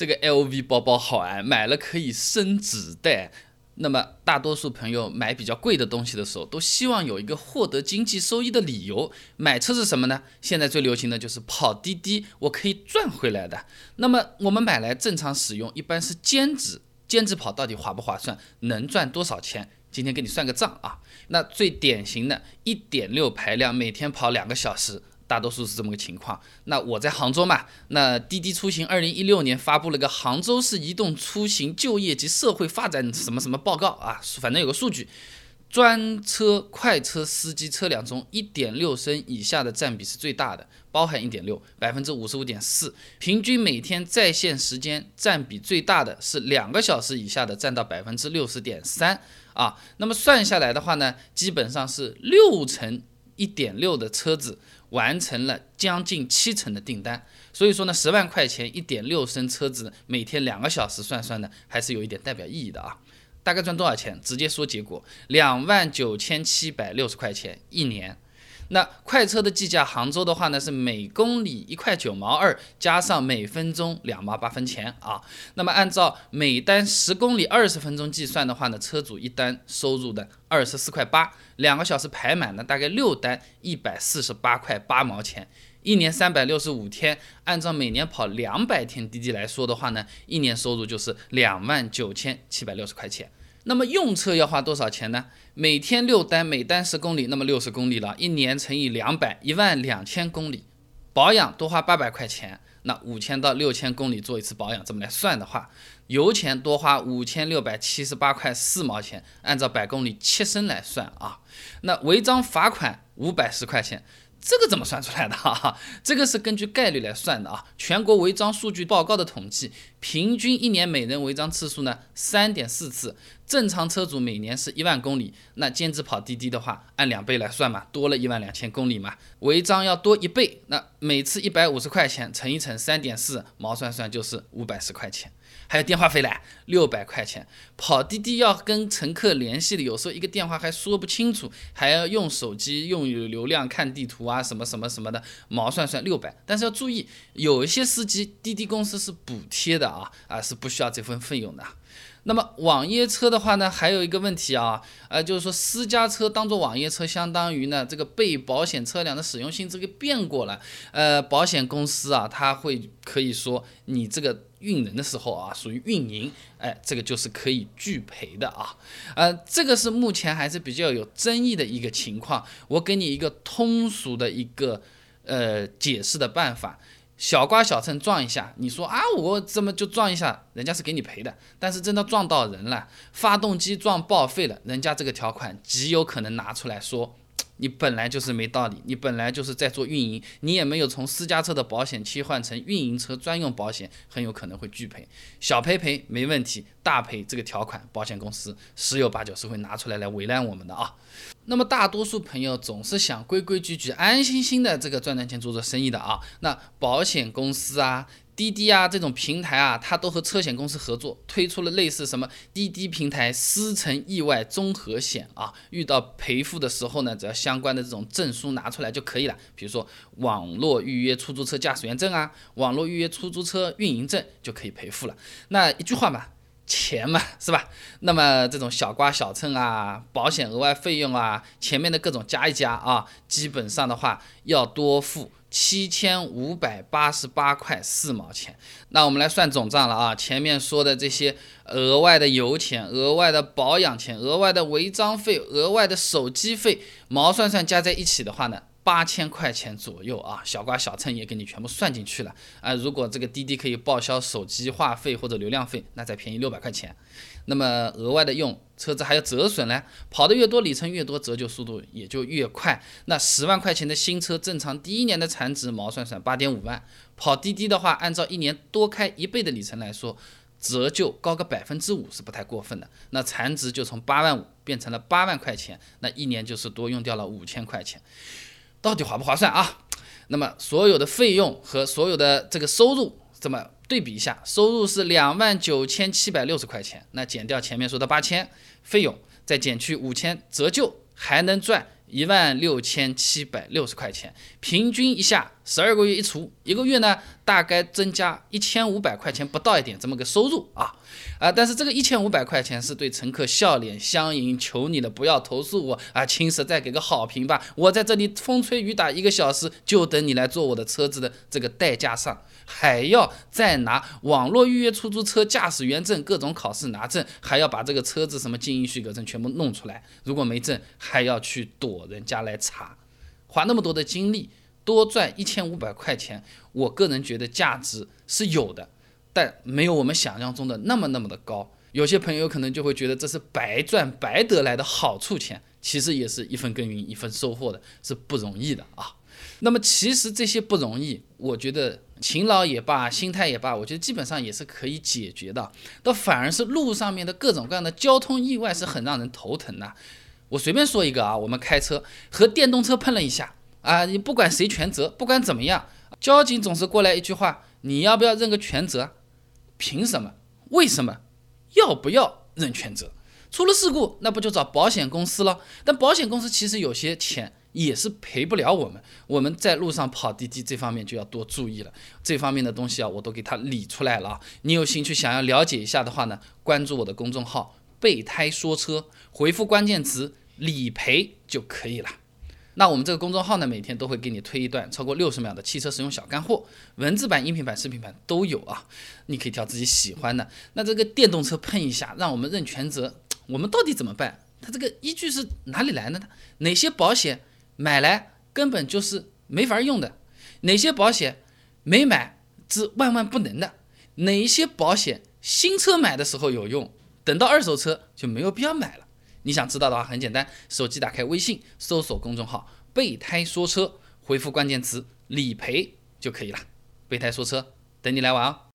这个 LV 包包好啊，买了可以升纸袋。那么大多数朋友买比较贵的东西的时候，都希望有一个获得经济收益的理由。买车是什么呢？现在最流行的就是跑滴滴，我可以赚回来的。那么我们买来正常使用，一般是兼职，兼职跑到底划不划算？能赚多少钱？今天给你算个账啊。那最典型的一点六排量，每天跑两个小时。大多数是这么个情况。那我在杭州嘛，那滴滴出行二零一六年发布了个杭州市移动出行就业及社会发展什么什么报告啊，反正有个数据，专车、快车司机车辆中一点六升以下的占比是最大的，包含一点六，百分之五十五点四，平均每天在线时间占比最大的是两个小时以下的，占到百分之六十点三啊。那么算下来的话呢，基本上是六成一点六的车子。完成了将近七成的订单，所以说呢，十万块钱一点六升车子每天两个小时算算呢，还是有一点代表意义的啊。大概赚多少钱？直接说结果，两万九千七百六十块钱一年。那快车的计价，杭州的话呢是每公里一块九毛二，加上每分钟两毛八分钱啊。那么按照每单十公里二十分钟计算的话呢，车主一单收入的二十四块八，两个小时排满呢大概六单一百四十八块八毛钱，一年三百六十五天，按照每年跑两百天滴滴来说的话呢，一年收入就是两万九千七百六十块钱。那么用车要花多少钱呢？每天六单，每单十公里，那么六十公里了，一年乘以两百，一万两千公里。保养多花八百块钱，那五千到六千公里做一次保养，这么来算的话，油钱多花五千六百七十八块四毛钱，按照百公里七升来算啊。那违章罚款五百十块钱。这个怎么算出来的？哈哈，这个是根据概率来算的啊。全国违章数据报告的统计，平均一年每人违章次数呢三点四次。正常车主每年是一万公里，那兼职跑滴滴的话，按两倍来算嘛，多了一万两千公里嘛，违章要多一倍，那每次一百五十块钱乘一乘三点四，毛算算就是五百十块钱。还有电话费嘞，六百块钱。跑滴滴要跟乘客联系的，有时候一个电话还说不清楚，还要用手机用流量看地图啊，什么什么什么的，毛算算六百。但是要注意，有一些司机滴滴公司是补贴的啊，啊是不需要这份费用的。那么网约车的话呢，还有一个问题啊，呃，就是说私家车当做网约车，相当于呢这个被保险车辆的使用性质给变过了。呃，保险公司啊，他会可以说你这个运人的时候啊，属于运营，哎，这个就是可以拒赔的啊。呃，这个是目前还是比较有争议的一个情况。我给你一个通俗的一个呃解释的办法。小刮小蹭撞一下，你说啊，我这么就撞一下，人家是给你赔的。但是真的撞到人了，发动机撞报废了，人家这个条款极有可能拿出来说。你本来就是没道理，你本来就是在做运营，你也没有从私家车的保险切换成运营车专用保险，很有可能会拒赔。小赔赔没问题，大赔这个条款，保险公司十有八九是会拿出来来为难我们的啊。那么大多数朋友总是想规规矩矩、安安心心的这个赚赚钱、做做生意的啊，那保险公司啊。滴滴啊，这种平台啊，它都和车险公司合作，推出了类似什么滴滴平台司乘意外综合险啊。遇到赔付的时候呢，只要相关的这种证书拿出来就可以了，比如说网络预约出租车驾驶员证啊，网络预约出租车运营证就可以赔付了。那一句话嘛，钱嘛，是吧？那么这种小刮小蹭啊，保险额外费用啊，前面的各种加一加啊，基本上的话要多付。七千五百八十八块四毛钱，那我们来算总账了啊！前面说的这些额外的油钱、额外的保养钱、额外的违章费、额外的手机费，毛算算加在一起的话呢，八千块钱左右啊！小刮小蹭也给你全部算进去了啊！如果这个滴滴可以报销手机话费或者流量费，那再便宜六百块钱。那么额外的用车子还有折损呢，跑得越多，里程越多，折旧速度也就越快。那十万块钱的新车，正常第一年的残值毛算算八点五万，跑滴滴的话，按照一年多开一倍的里程来说，折旧高个百分之五是不太过分的。那残值就从八万五变成了八万块钱，那一年就是多用掉了五千块钱，到底划不划算啊？那么所有的费用和所有的这个收入，这么？对比一下，收入是两万九千七百六十块钱，那减掉前面说的八千费用，再减去五千折旧，还能赚一万六千七百六十块钱。平均一下，十二个月一除，一个月呢大概增加一千五百块钱不到一点这么个收入啊啊！但是这个一千五百块钱是对乘客笑脸相迎，求你了不要投诉我啊，请实在给个好评吧！我在这里风吹雨打一个小时，就等你来坐我的车子的这个代价上，还要再拿网络预约出租车驾驶员证，各种考试拿证，还要把这个车子什么经营许可证全部弄出来，如果没证还要去躲人家来查，花那么多的精力。多赚一千五百块钱，我个人觉得价值是有的，但没有我们想象中的那么那么的高。有些朋友可能就会觉得这是白赚白得来的好处钱，其实也是一分耕耘一分收获的，是不容易的啊。那么其实这些不容易，我觉得勤劳也罢，心态也罢，我觉得基本上也是可以解决的。倒反而是路上面的各种各样的交通意外是很让人头疼的。我随便说一个啊，我们开车和电动车碰了一下。啊，你不管谁全责，不管怎么样，交警总是过来一句话：你要不要认个全责？凭什么？为什么？要不要认全责？出了事故，那不就找保险公司了？但保险公司其实有些钱也是赔不了我们。我们在路上跑滴滴这方面就要多注意了。这方面的东西啊，我都给他理出来了。你有兴趣想要了解一下的话呢，关注我的公众号“备胎说车”，回复关键词“理赔”就可以了。那我们这个公众号呢，每天都会给你推一段超过六十秒的汽车使用小干货，文字版、音频版、视频版都有啊，你可以挑自己喜欢的。那这个电动车碰一下，让我们认全责，我们到底怎么办？它这个依据是哪里来的呢？哪些保险买来根本就是没法用的？哪些保险没买是万万不能的？哪一些保险新车买的时候有用，等到二手车就没有必要买了？你想知道的话，很简单，手机打开微信，搜索公众号“备胎说车”，回复关键词“理赔”就可以了。备胎说车，等你来玩哦。